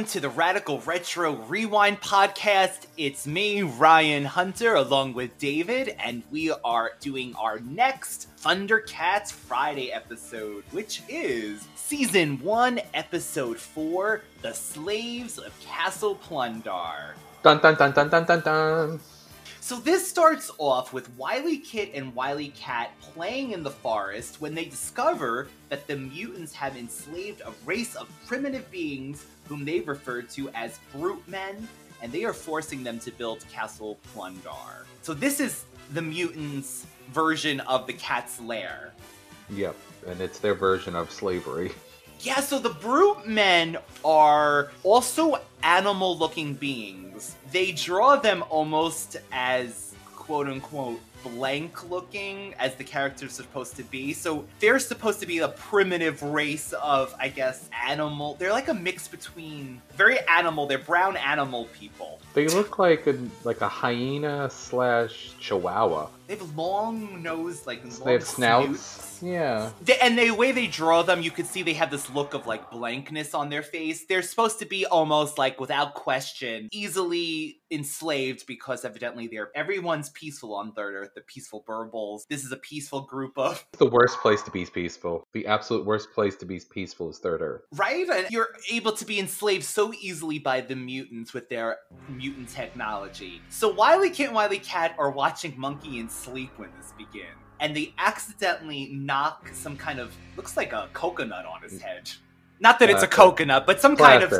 Welcome to the Radical Retro Rewind podcast. It's me, Ryan Hunter, along with David, and we are doing our next Thundercats Friday episode, which is season 1, episode 4 The Slaves of Castle Plun-Darr. Dun dun dun dun dun dun dun. So this starts off with Wily Kit and Wily Kat playing in the forest when they discover that the mutants have enslaved a race of primitive beings whom they refer to as brute men, and they are forcing them to build Castle Plun-Darr. So this is the mutants' version of the cat's lair. Yep, and it's their version of slavery. Yeah, so the brute men are also animal looking beings. They draw them almost as quote unquote blank looking as the character's are supposed to be. So they're supposed to be a primitive race of, I guess, animal. They're like a mix between very animal, they're brown animal people. They look like a like a hyena slash chihuahua. They have long nose, like long They have snouts. Yeah. They, and the way they draw them, you can see they have this look of like blankness on their face. They're supposed to be almost like, without question, easily enslaved because evidently they're everyone's peaceful on Third Earth. The peaceful Berbils. This is a peaceful group of The worst place to be peaceful. The absolute worst place to be peaceful is Third Earth. right, and you're able to be enslaved so easily by the mutants with their mutant technology. So Wily Kit and Wily Kat are watching Monkian Sleep when this begins. And they accidentally knock some kind of looks like a coconut on his head. Not that it's a coconut, but some kind of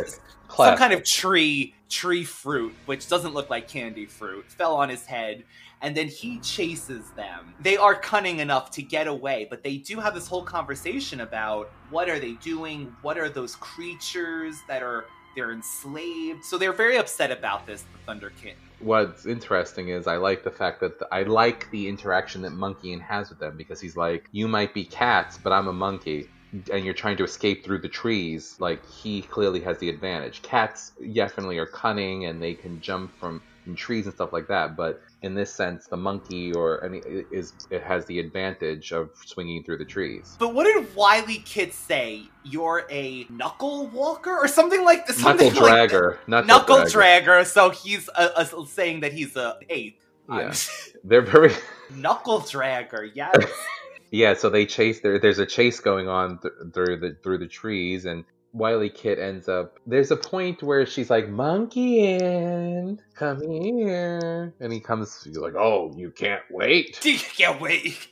Classic. some kind of tree tree fruit which doesn't look like candy fruit fell on his head and then he chases them they are cunning enough to get away but they do have this whole conversation about what are they doing what are those creatures that are they're enslaved so they're very upset about this the thunder kitten What's interesting is I like the fact that I like the interaction that Monkey has with them because he's like, you might be cats, but I'm a monkey. And you're trying to escape through the trees. Like he clearly has the advantage. Cats definitely are cunning and they can jump from from trees and stuff like that. But in this sense, the monkey or any is it has the advantage of swinging through the trees. but what did Wily Kit say you're a knuckle walker or something like this Knuckle like dragger, knuckle, knuckle dragger. dragger so he's uh, uh, saying that he's a ape Yeah. They're very Knuckle dragger, yes. Yeah, so they chase there. There's a chase going on th- through the through the trees, and Wily Kit ends up. There's a point where she's like, "Monkey, in, come here," and he comes. He's like, "Oh, you can't wait." You can't wait.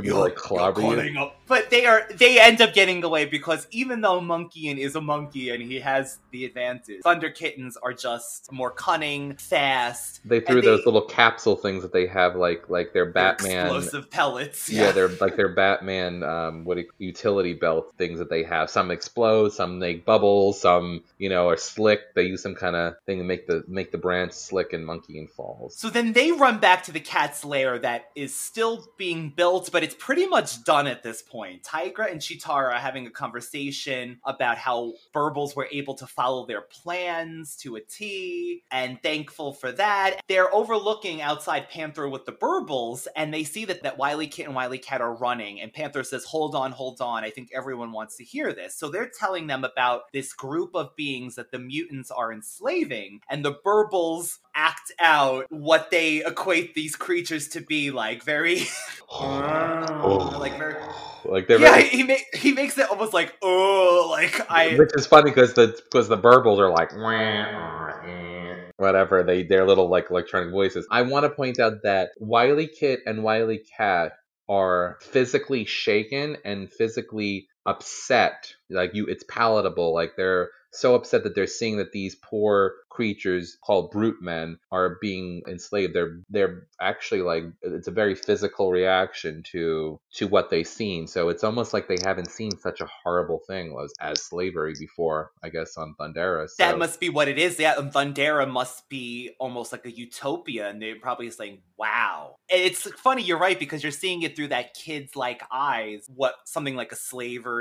Be like clobber you. up. But they are they end up getting away because even though Monkian is a monkey and he has the advantage, Thunder Kittens are just more cunning, fast. They threw those they- little capsule things that they have, like like their Batman. explosive pellets. Yeah, they're like their Batman, um, what utility belt things that they have. Some explode, some make bubbles, some you know are slick. They use some kind of thing to make the make the branch slick, and Monkian falls. So then they run back to the cat's lair that is still being built, but it's pretty much done at this point. Tygra and Cheetara having a conversation about how Berbils were able to follow their plans to a T, and thankful for that. They're overlooking outside Panthro with the Berbils, and they see that, that Wily Kit and Wily Kat are running, and Panthro says, Hold on, hold on. I think everyone wants to hear this. So they're telling them about this group of beings that the mutants are enslaving, and the Berbils act out what they equate these creatures to be like very like very like they're yeah very- he, ma- he makes it almost like oh like i which is funny because the because the Berbils are like eh," whatever they their little like electronic voices. I want to point out that Wily Kit and Wily Kat are physically shaken and physically upset. Like you, it's palatable. Like they're so upset that they're seeing that these poor creatures called brute men are being enslaved. They're they're actually like it's a very physical reaction to to what they've seen. So it's almost like they haven't seen such a horrible thing as, as slavery before. I guess on Thundera. So. that must be what it is yeah and Thundera must be almost like a utopia and they're probably saying wow it's funny you're right because you're seeing it through that kid's like eyes what something like a slavery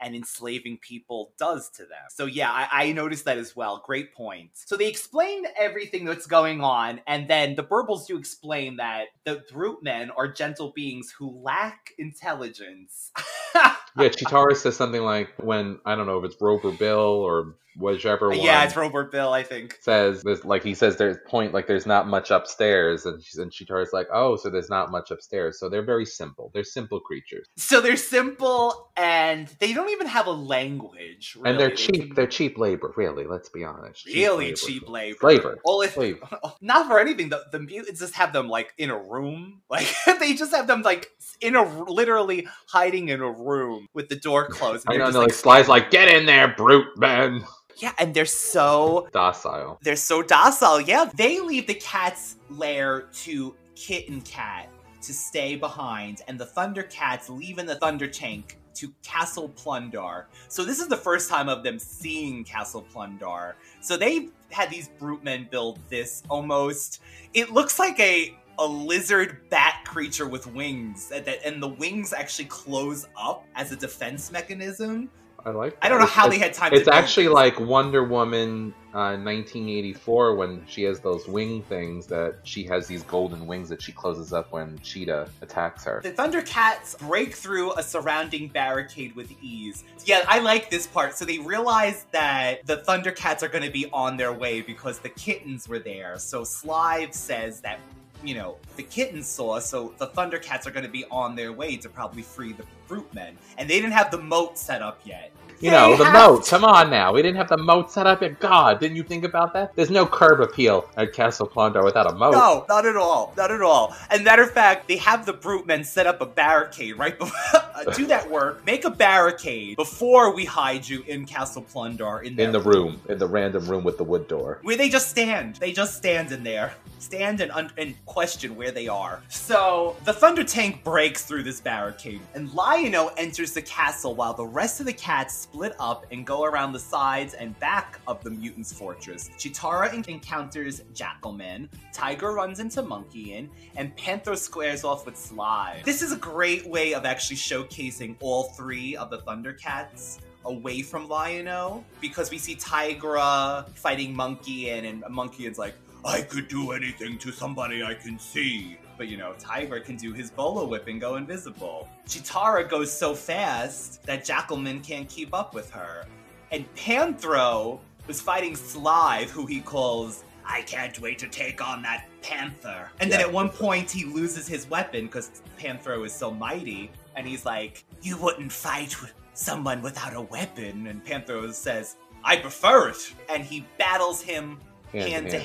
and enslaving people does to them. So yeah I, I noticed that as well. Great point. So they explain everything that's going on and then the Berbils do explain that the brute men are gentle beings who lack intelligence yeah, Cheetara says something like when I don't know if it's Ro-Bear Bill or whichever uh, one. yeah it's Ro-Bear Bill i think says there's like he says there's point like there's not much upstairs and she's and Cheetara's like oh so there's not much upstairs so they're very simple they're simple creatures So they're simple and they don't even have a language. and they're cheap they're cheap labor really let's be honest Really labor. cheap labor. Flavor. Well, if Flavor. not for anything, the, the mutants just have them like in a room. Like they just have them like in a literally hiding in a room with the door closed. and I know just, no, like Sly's like get in there brute man yeah, and they're so docile they're so docile. Yeah, they leave the cat's lair to Kit and Cat to stay behind, and the Thundercats leave in the Thunder Tank to Castle Plun-Darr. So this is the first time of them seeing Castle Plun-Darr. So they had these brute men build this almost. It looks like a a lizard bat creature with wings, and, that, and the wings actually close up as a defense mechanism. I like I don't know how It's- they had time. It's actually this. like Wonder Woman uh, 1984 when she has those wing things that she has these golden wings that she closes up when Cheetah attacks her. The Thundercats break through a surrounding barricade with ease. Yeah, I like this part. So they realize that the Thundercats are going to be on their way because the kittens were there. So Slive says that, you know, the kittens saw, so the Thundercats are going to be on their way to probably free the Brute Men. And they didn't have the moat set up yet. You know, the moat. to- Come on now. We didn't have the moat set up yet. God, didn't you think about that? There's no curb appeal at Castle Plun-Darr without a moat. No, not at all. Not at all. And matter of fact, they have the brute men set up a barricade right before. do that work. Make a barricade before we hide you in Castle Plun-Darr in, In the room, in the random room with the wood door. where they just stand. They just stand in there, stand and un- and question where they are. So the Thunder Tank breaks through this barricade, and Lion-O enters the castle while the rest of the cats split up and go around the sides and back of the mutants' fortress. Cheetara en- encounters Jackalman, Tygra runs into Monkian, and Panthro squares off with Sly. This is a great way of actually showcasing all three of the Thundercats away from Lion-O because we see Tygra fighting Monkey and Monkian's like, I could do anything to somebody I can see. But you know, Tygra can do his bolo whip and go invisible. Cheetara goes so fast that Jackalman can't keep up with her. And Panthro was fighting Slithe, who he calls I can't wait to take on that panther. And then at one point he loses his weapon because Panthro is so mighty, and he's like, You wouldn't fight with someone without a weapon. And Panthro says, I prefer it. And he battles him Hand to hand, to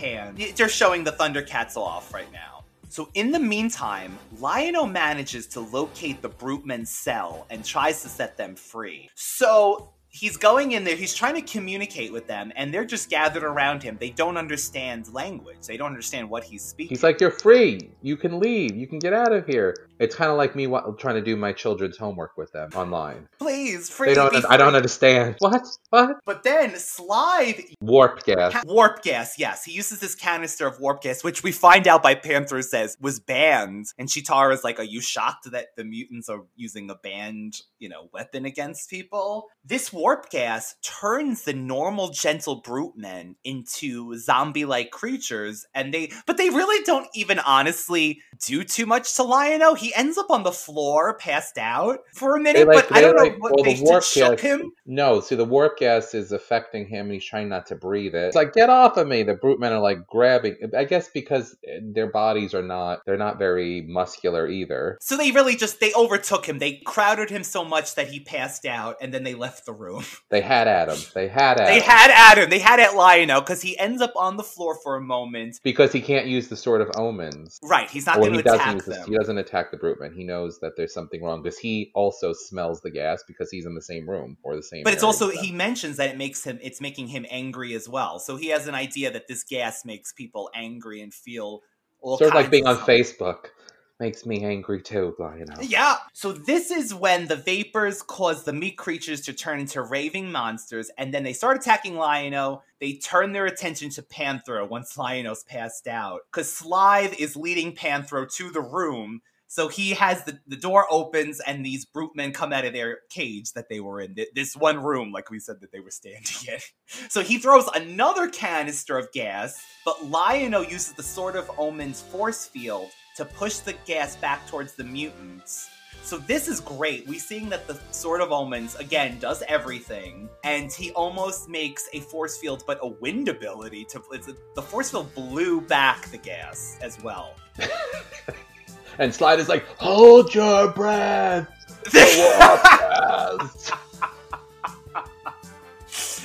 hand. They're showing the Thundercats off right now. So in the meantime, Lion-O manages to locate the Brute Men's cell and tries to set them free. So he's going in there, he's trying to communicate with them, and they're just gathered around him. They don't understand language. They don't understand what he's speaking. He's like, "You're free. You can leave. You can get out of here." It's kind of like me trying to do my children's homework with them online. Please, free. They don't. I don't understand. What? What? But then Slithe Warp gas. Ca- warp gas, yes. He uses this canister of warp gas, which we find out by Panthro says was banned. And Cheetara's like, Are you shocked that the mutants are using a banned, you know, weapon against people? This warp gas turns the normal gentle brute men into zombie-like creatures, and they but they really don't even honestly do too much to Lion-O. He ends up on the floor, passed out for a minute, like- but I don't like- know what well, they the warp gas- him. No, see, the warp gas is affecting him, and he's trying not to breathe it. It's like, get off of me! The brute men are like grabbing. I guess because eh, their bodies are not—they're not very muscular either. So they really just they overtook him. They crowded him so much that he passed out, and then they left the room. They had Adam. They had Adam. They had him. They had at Lion-O because he ends up on the floor for a moment. because he can't use the sword of omens. Right, he's not Well, going to attack use this, them. he doesn't attack the bruteman. He knows that there's something wrong because he also smells the gas because he's in the same room or the same. But it's also he mentions that it makes him it's making him angry as well. So he has an idea that this gas makes people angry and feel all sort of like being on something. Facebook makes me angry too, Lion-O. Yeah. So this is when the vapors cause the meat creatures to turn into raving monsters, and then they start attacking Lion-O. They turn their attention to Panthro once Lion-O's passed out. Because Slithe is leading Panthro to the room. So he has the, the door opens and these brute men come out of their cage that they were in. th- This one room, like we said that they were standing in. So he throws another canister of gas, but Lion-O uses the Sword of Omen's force field to push the gas back towards the mutants. So this is great. We seeing that the Sword of Omens again does everything, and he almost makes a force field, but a wind ability to. It's the force field blew back the gas as well. And Slithe is like, hold your breath.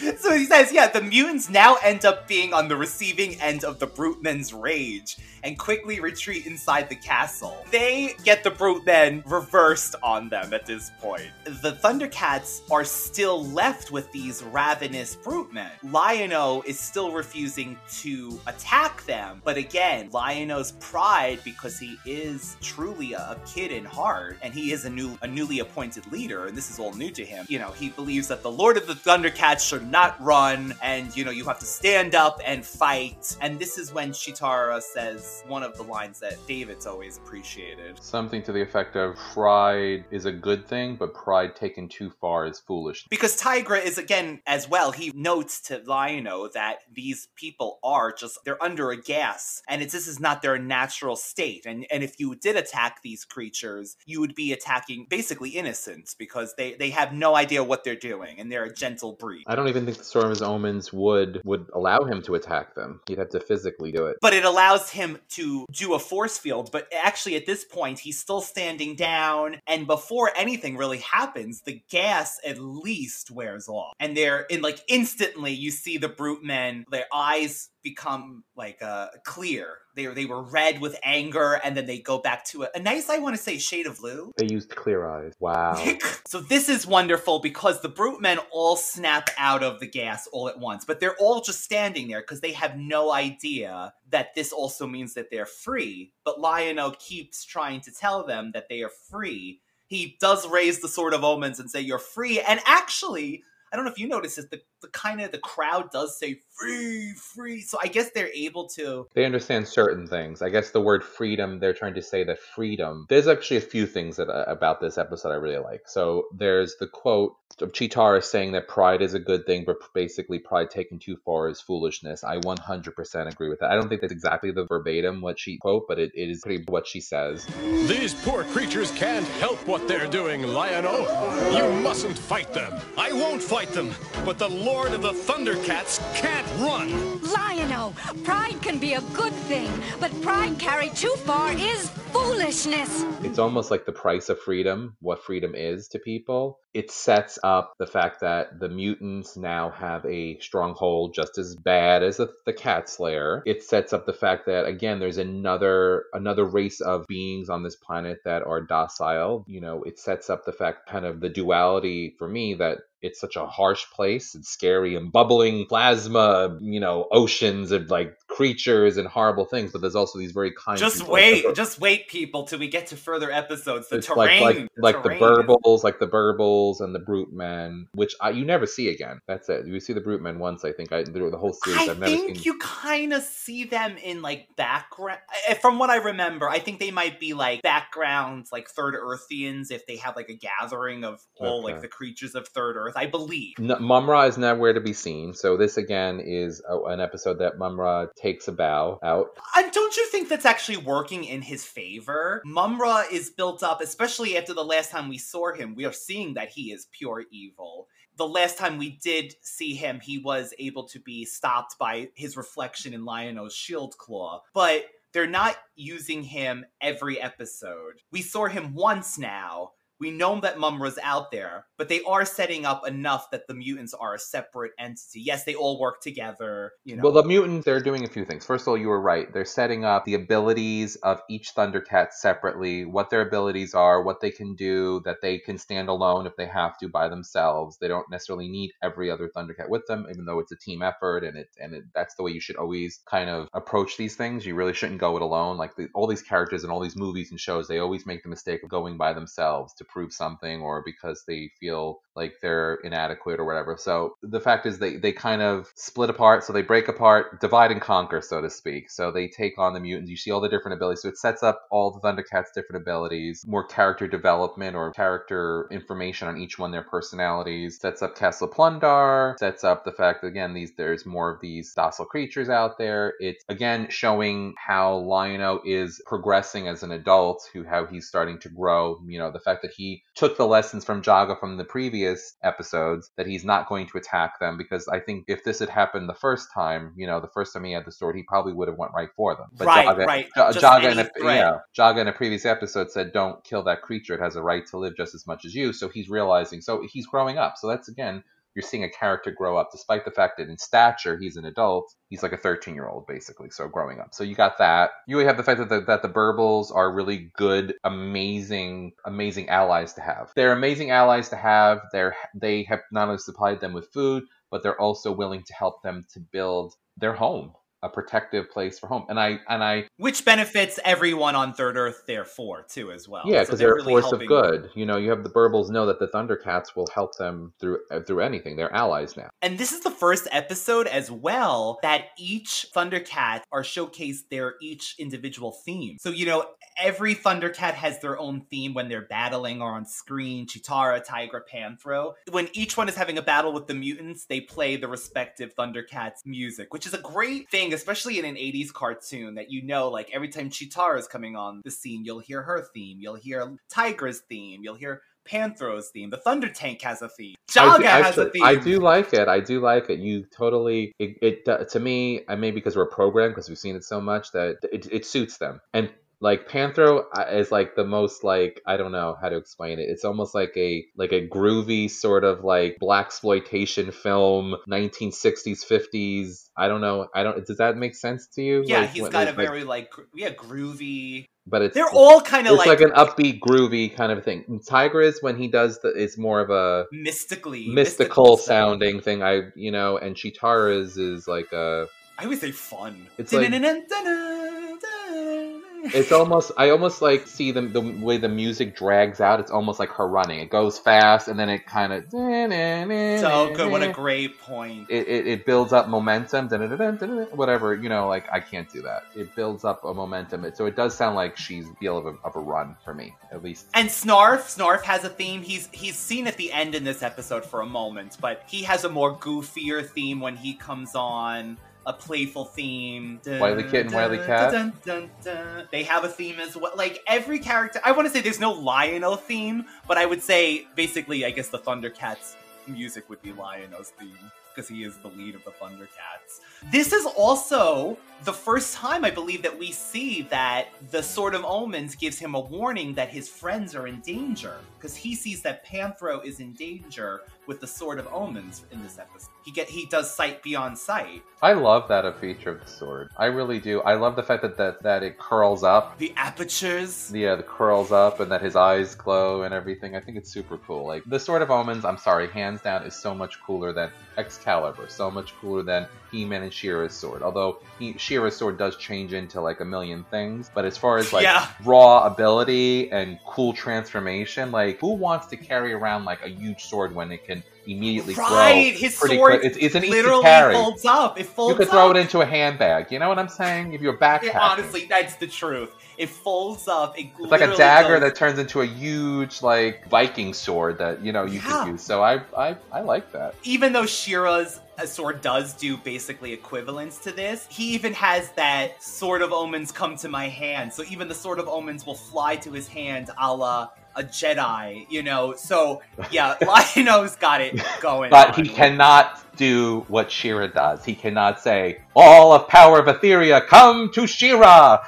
The warp gas." so he says, yeah, the mutants now end up being on the receiving end of the brute men's rage and quickly retreat inside the castle. They get the brute men reversed on them at this point. The Thundercats are still left with these ravenous brute men. Lion-O is still refusing to attack them, but again, Lion-O's pride, because he is truly a, a kid in heart, and he is a new a newly appointed leader, and this is all new to him. You know, he believes that the Lord of the Thundercats should not run, and you know, you have to stand up and fight. And this is when Cheetara says one of the lines that David's always appreciated. Something to the effect of pride is a good thing, but pride taken too far is foolish. Because Tygra is again as well. He notes to Lion-O that these people are just they're under a gas, and it's this is not their natural state. And and if you did attack these creatures, you would be attacking basically innocents because they they have no idea what they're doing, and they're a gentle breed. I don't even think the Sword of Omens would would allow him to attack them. He'd have to physically do it. But it allows him to do a force field. But actually, at this point, he's still standing down. And before anything really happens, the gas at least wears off. And they're in like instantly, you see the brute men, their eyes become like uh clear. They they were red with anger, and then they go back to a, a nice, I want to say, shade of blue. They used clear eyes. Wow. so this is wonderful because the brute men all snap out of the gas all at once, but they're all just standing there because they have no idea that this also means that they're free. But Lion-O keeps trying to tell them that they are free. He does raise the sword of omens and say you're free, and actually. I don't know if you noticed this, the, the kind of the crowd does say free, free. So I guess they're able to They understand certain things. I guess the word freedom, they're trying to say that freedom. There's actually a few things that, uh, about this episode I really like. So there's the quote of Cheetara saying that pride is a good thing, but basically pride taken too far is foolishness. I 100% agree with that. I don't think that's exactly the verbatim what she quote, but it, it is pretty what she says. These poor creatures can't help what they're doing, Lion-O. You mustn't fight them. I won't fight them, but the Lord of the Thundercats can't run. Lion-O, pride can be a good thing, but pride carried too far is foolishness! It's almost like the price of freedom, what freedom is to people. It sets up the fact that the mutants now have a stronghold just as bad as the, the cat slayer. It sets up the fact that again there's another another race of beings on this planet that are docile. You know, it sets up the fact kind of the duality for me that it's such a harsh place and scary and bubbling plasma, you know, oceans of like creatures and horrible things, but there's also these very kind Just wait, the- just wait, people, till we get to further episodes. The it's terrain, like like, like the terrain is- Berbils, like the Berbils and the brute men, which I, you never see again. That's it. You see the brute men once, I think. I through the whole series, I have never think seen. you kind of see them in like background. Eh, from what I remember, I think they might be like backgrounds, like Third Earthians, if they have like a gathering of all like the creatures of Third Earth. I believe. N- Mumm-Ra is nowhere to be seen, so this again is a, an episode that Mumm-Ra takes a bow out. And don't you think that's actually working in his favor? Mumm-Ra is built up, especially after the last time we saw him. We are seeing that he is pure evil. The last time we did see him, he was able to be stopped by his reflection in Lion-O's shield claw. But they're not using him every episode. We saw him once now. We know that Mumm-Ra's out there, but they are setting up enough that the mutants are a separate entity. Yes, they all work together. You know, Well, the mutants, they're doing a few things. First of all, you were right. They're setting up the abilities of each Thundercat separately, what their abilities are, what they can do, that they can stand alone if they have to by themselves. They don't necessarily need every other Thundercat with them, even though it's a team effort, and it and it, that's the way you should always kind of approach these things. You really shouldn't go it alone. Like the, all these characters in all these movies and shows, they always make the mistake of going by themselves to prove something or because they feel like they're inadequate or whatever. So the fact is they they kind of split apart, so they break apart, divide and conquer, so to speak. So they take on the mutants. You see all the different abilities. So it sets up all the Thundercats' different abilities, more character development or character information on each one, their personalities. Sets up Castle Plun-Darr. Sets up the fact that again these there's more of these docile creatures out there. It's again showing how Lion-O is progressing as an adult, who how he's starting to grow. You know the fact that he took the lessons from Jaga from the previous episodes that he's not going to attack them because I think if this had happened the first time, you know, the first time he had the sword, he probably would have went right for them. Right, Jaga, right. Just Jaga in a yeah, Jaga in a previous episode said, "Don't kill that creature; it has a right to live just as much as you." So he's realizing, so he's growing up. So that's again. You're seeing a character grow up, despite the fact that in stature he's an adult. He's like a 13 year old, basically. So growing up. So you got that. You have the fact that the, that the Berbils are really good, amazing, amazing allies to have. They're amazing allies to have. They're they have not only supplied them with food, but they're also willing to help them to build their home, a protective place for home. And I and I which benefits everyone on Third Earth, therefore, too, as well. yeah, So because they're, really a force of good. You know, you have the Berbils know that the Thundercats will help them through uh, through anything. They're allies now. And this is the first episode as well that each Thundercat are showcased their each individual theme. So, you know, every Thundercat has their own theme when they're battling or on screen Cheetara, Tygra, Panthro. When each one is having a battle with the mutants, they play the respective Thundercats music, which is a great thing, especially in an 80s cartoon that you know, like every time Cheetara is coming on the scene, you'll hear her theme, you'll hear Tygra's theme, you'll hear Panthro's theme. The Thunder Tank has a theme. Jaga do- has a theme. I do like it. I do like it. You totally it, it uh, to me. I maybe because we're programmed because we've seen it so much that it, it suits them. And like Panthro uh, is like the most like I don't know how to explain it. It's almost like a like a groovy sort of like black exploitation film, 1960s 50s. I don't know. I don't. Does that make sense to you? Yeah, Like, he's what- got a very like gr- yeah groovy. But it's They're all kind of it's like, like, an upbeat, groovy kind of thing. Tigris when he does the, it's more of a mystically mystical stuff. sounding thing. I you know, and Cheetara's is like a. I would say fun. It's like- It's almost I almost like see the the way the music drags out. It's almost like her running. It goes fast and then it kind of so good. What a great point. it, it, it builds up momentum, whatever, you know, like I can't do that. It builds up a momentum. It, so it does sound like she's feel of a, of a run for me, at least. And Snarf, Snarf has a theme. He's he's seen at the end in this episode for a moment, but he has a more goofier theme when he comes on. A playful theme. Wily Kit and Wily Kat? Dun, dun, dun. They have a theme as well. Like every character, I want to say there's no Lion-O theme, but I would say basically, I guess the Thundercats music would be Lion-O's theme because he is the lead of the Thundercats. This is also the first time I believe that we see that the Sword of Omens gives him a warning that his friends are in danger because he sees that Panthro is in danger with the Sword of Omens in this episode. He get he does sight beyond sight. I love that a feature of the sword. I really do. I love the fact that that, that it curls up. The apertures. Yeah, the curls up and that his eyes glow and everything. I think it's super cool. Like the Sword of Omens, I'm sorry, hands down is so much cooler than Excalibur. So much cooler than He-Man and She-Ra's sword. Although he, She-Ra's sword does change into like a million things, but as far as like Yeah. raw ability and cool transformation, like who wants to carry around like a huge sword when it can immediately Right, his sword? It's, it's an easy literally folds up. It folds up. You could throw up. it into a handbag. You know what I'm saying? If you're backpacking. Yeah, honestly, that's the truth. It folds up. It It's like a dagger goes- that turns into a huge like Viking sword that you know you Yeah. could use. So I I, I like that. even though She-Ra's uh, sword does do basically equivalence to this, he even has that Sword of Omens come to my hand. So even the Sword of Omens will fly to his hand a la a Jedi, you know? So yeah, Lion-O's got it going. But on. he cannot do what She-Ra does. He cannot say, "All of power of Etheria, come to She-Ra."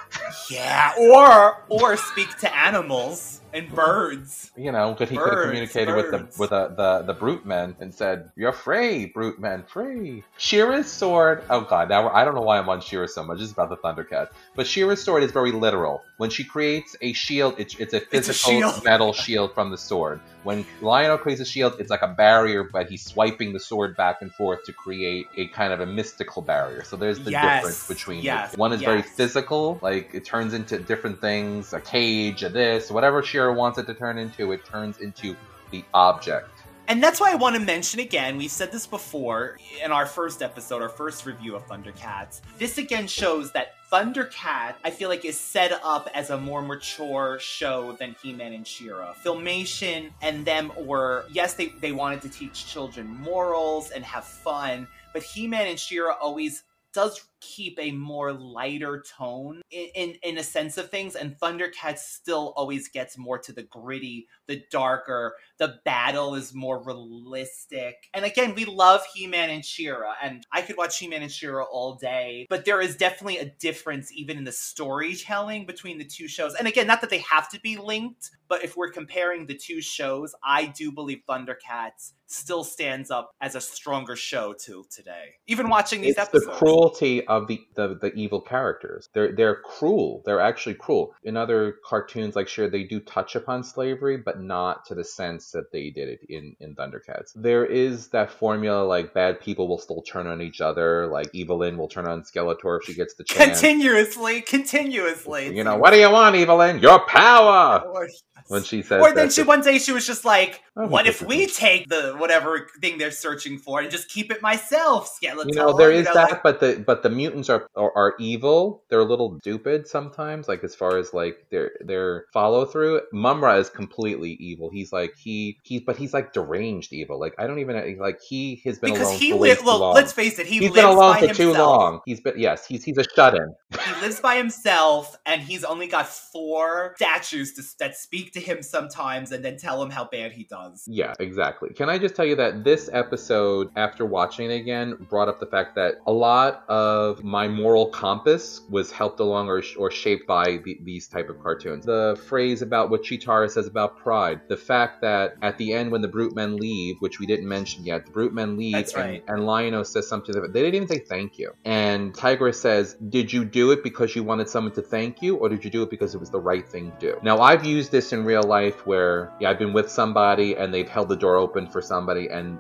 Yeah, or or speak to animals and birds. You know, but he could have communicated birds. with the with the, the the brute men and said, "You're free, brute men, free." She-Ra's sword. Oh god, now I don't know why I'm on She-Ra so much. It's about the Thundercats, but She-Ra's sword is very literal. When she creates a shield, it's it's a It's a physical shield. metal shield from the sword. When Lion-O creates a shield, it's like a barrier, but he's swiping the sword back and forth to create a kind of a mystical barrier. So there's the Yes, difference between yes. One is very physical, like it turns into different things, a cage, a this, whatever She-Ra wants it to turn into, it turns into the object. And that's why I want to mention again, we've said this before in our first episode, our first review of Thundercats. This again shows that Thundercat, I feel like, is set up as a more mature show than He Man and She-Ra. Filmation and them were, yes, they, they wanted to teach children morals and have fun, but He Man and She-Ra always does keep a more lighter tone in, in in a sense of things and thundercats still always gets more to the gritty the darker the battle is more realistic. And again we love he-man and She-Ra and i could watch he-man and She-Ra all day but there is definitely a difference even in the storytelling between the two shows. And again not that they have to be linked but if we're comparing the two shows i do believe thundercats still stands up as a stronger show to today even watching these It's episodes. the cruelty of the, the the evil characters. They're they're cruel. They're actually cruel. In other cartoons, like sure they do touch upon slavery, but not to the sense that they did it in in Thundercats. There is that formula like bad people will still turn on each other. Like Evil-Lyn will turn on Skeletor if she gets the chance. continuously, continuously. You know what do you want, Evil-Lyn? Your power. Or, When she says or then she one day she was just like, Oh, "What if we take the whatever thing they're searching for and just keep it myself, Skeletor?" You know, there is You know, that, like- but the but the mutants are, are are evil. They're a little stupid sometimes, like as far as like their their follow through. Mumm-Ra is completely evil. He's like he he's but he's like deranged evil. Like I don't even like he has been because alone he for li- too well, long. let's face it, he he's lives been alone for himself. too long. He's been yes, he's he's a shut in. He lives by himself, and he's only got four statues to, that speak to him sometimes, and then tell him how bad he does. Yeah, exactly. Can I just tell you that this episode, after watching it again, brought up the fact that a lot of my moral compass was helped along or, or shaped by the, these type of cartoons. The phrase about what Cheetara says about pride, the fact that at the end when the brute men leave, which we didn't mention yet, the brute men leave That's and, right. and Lion-O says something to them. They didn't even say thank you. And Tigress says, did you do it because you wanted someone to thank you or did you do it because it was the right thing to do? Now, I've used this in real life where yeah, I've been with somebody and they've held the door open for somebody and,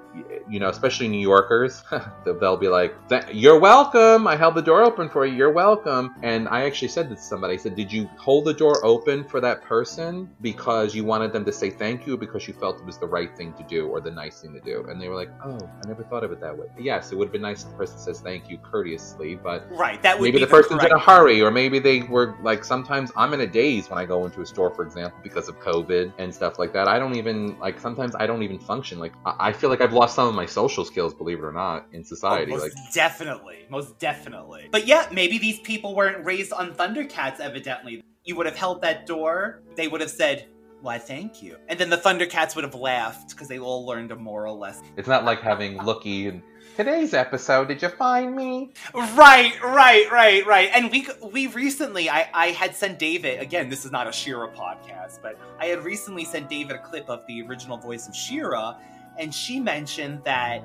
you know, especially New Yorkers, they'll be like, you're welcome. I held the door open for you. You're welcome. And I actually said this to somebody. I said, did you hold the door open for that person because you wanted them to say thank you because you felt it was the right thing to do or the nice thing to do? And they were like, oh, I never thought of it that way. Yes, it would have been nice if the person says thank you courteously, but Right, that would maybe be the person's in a hurry or maybe they were like sometimes i'm in a daze when i go into a store for example because of covid and stuff like that i don't even like sometimes i don't even function like i, I feel like i've lost some of my social skills believe it or not in society Oh, most like definitely, most definitely. But yeah, maybe these people weren't raised on Thundercats. Evidently, you would have held that door. They would have said, "Why, thank you," and then the Thundercats would have laughed because they all learned a moral lesson. it's not like having looky and Today's episode, did you find me? Right, right, right, right. And we we recently, I I had sent David again. This is not a She-Ra podcast, but I had recently sent David a clip of the original voice of She-Ra, and she mentioned that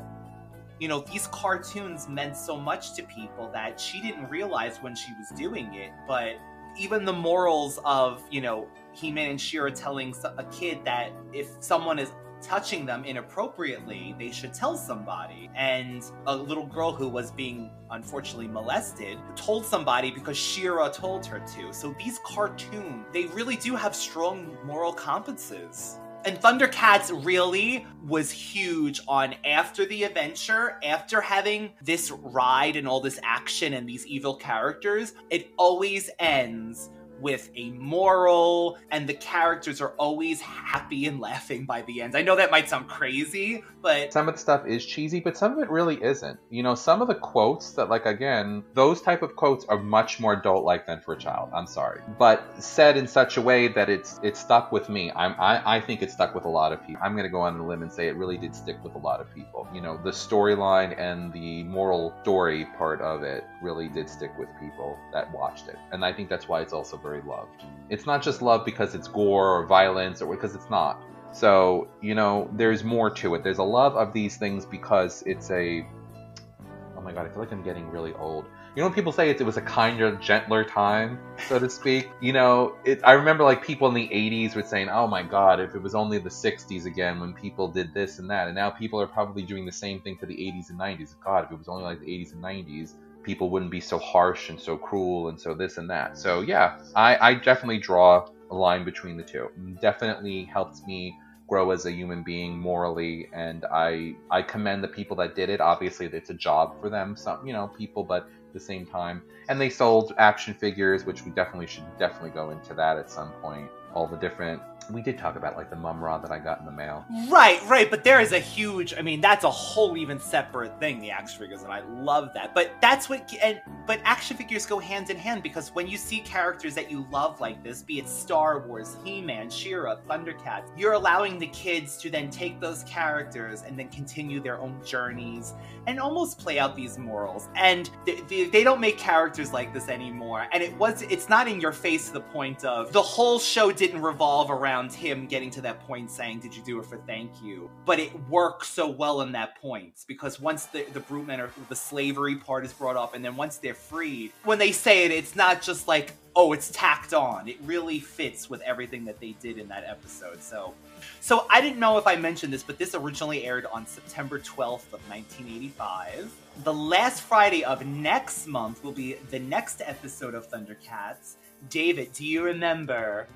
you know these cartoons meant so much to people that she didn't realize when she was doing it, but even the morals of you know He-Man and She-Ra telling a kid that if someone is touching them inappropriately, they should tell somebody. And a little girl who was being unfortunately molested told somebody because She-Ra told her to. So these cartoons, they really do have strong moral compasses. And Thundercats really was huge on after the adventure, after having this ride and all this action and these evil characters, it always ends with a moral, and the characters are always happy and laughing by the end. I know that might sound crazy, but some of the stuff is cheesy, but some of it really isn't. You know, some of the quotes that, like, again, those type of quotes are much more adult-like than for a child. I'm sorry, but said in such a way that it's it stuck with me. I'm I, I think it stuck with a lot of people. I'm gonna go on a limb and say it really did stick with a lot of people. You know, the storyline and the moral story part of it really did stick with people that watched it, and I think that's why it's also very loved. It's not just love because it's gore or violence or because it's not. So, you know, there's more to it. There's a love of these things because it's a. Oh my god, I feel like I'm getting really old. You know, when people say it, it was a kinder, gentler time, so to speak. You know, it, I remember like people in the '80s were saying, "Oh my God, if it was only the '60s again when people did this and that," and now people are probably doing the same thing for the '80s and '90s. God, if it was only like the '80s and '90s, people wouldn't be so harsh and so cruel and so this and that. So mm. yeah, I, I definitely draw a line between the two. Definitely helped me grow as a human being morally and I I commend the people that did it. Obviously it's a job for them, some you know, people, but at the same time. And they sold action figures, which we definitely should definitely go into that at some point. All the different we did talk about like the Mumm-Ra that I got in the mail. Right, right, but there is a huge. I mean, that's a whole even separate thing. The action figures, and I love that. But that's what. And but action figures go hand in hand because when you see characters that you love like this, be it Star Wars, He-Man, She-Ra, Thundercats, you're allowing the kids to then take those characters and then continue their own journeys and almost play out these morals. And they, they, they don't make characters like this anymore. And it was. It's not in your face to the point of the whole show didn't revolve around around him getting to that point saying, Did you do it for thank you? But it works so well in that point because once the, the brute men are the slavery part is brought up, and then once they're freed, when they say it, it's not just like, oh, it's tacked on. It really fits with everything that they did in that episode. So so I didn't know if I mentioned this, but this originally aired on September 12th of 1985. The last Friday of next month will be the next episode of Thundercats. David, do you remember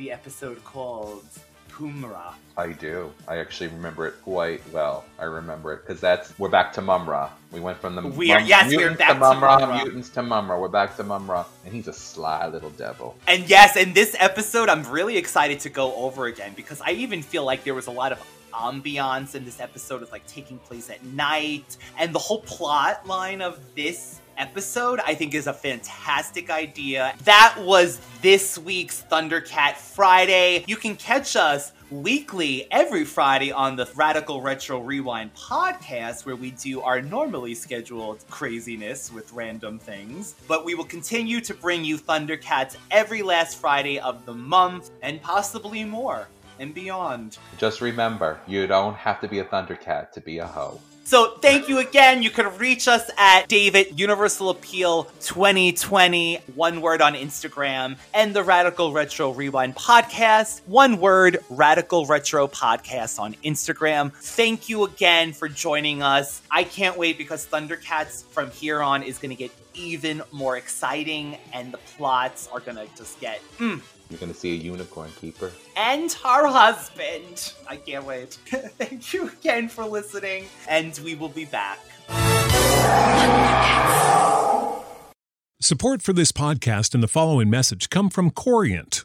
the episode called Pumm-Ra. I do. I actually remember it quite well. I remember it because that's we're back to Mumm-Ra. We went from the we are, yes, we're back to Mumm-Ra, to Mumm-Ra, mutants to Mumm-Ra. We're back to Mumm-Ra, and he's a sly little devil. And yes, in this episode, I'm really excited to go over again because I even feel like there was a lot of ambiance in this episode of like taking place at night and the whole plot line of this episode, I think is a fantastic idea. That was this week's Thundercat Friday. You can catch us weekly every Friday on the Radical Retro Rewind podcast, where we do our normally scheduled craziness with random things. But we will continue to bring you Thundercats every last Friday of the month and possibly more and beyond. Just remember, you don't have to be a Thundercat to be a hoe. So thank you again. You can reach us at David Universal Appeal 2020, one word on Instagram, and the Radical Retro Rewind podcast, one word Radical Retro podcast on Instagram. Thank you again for joining us. I can't wait because Thundercats from here on is going to get even more exciting, and the plots are going to just get. Mm, you're gonna see a unicorn keeper. And her husband. I can't wait. Thank you again for listening, and we will be back. Support for this podcast and the following message come from Corient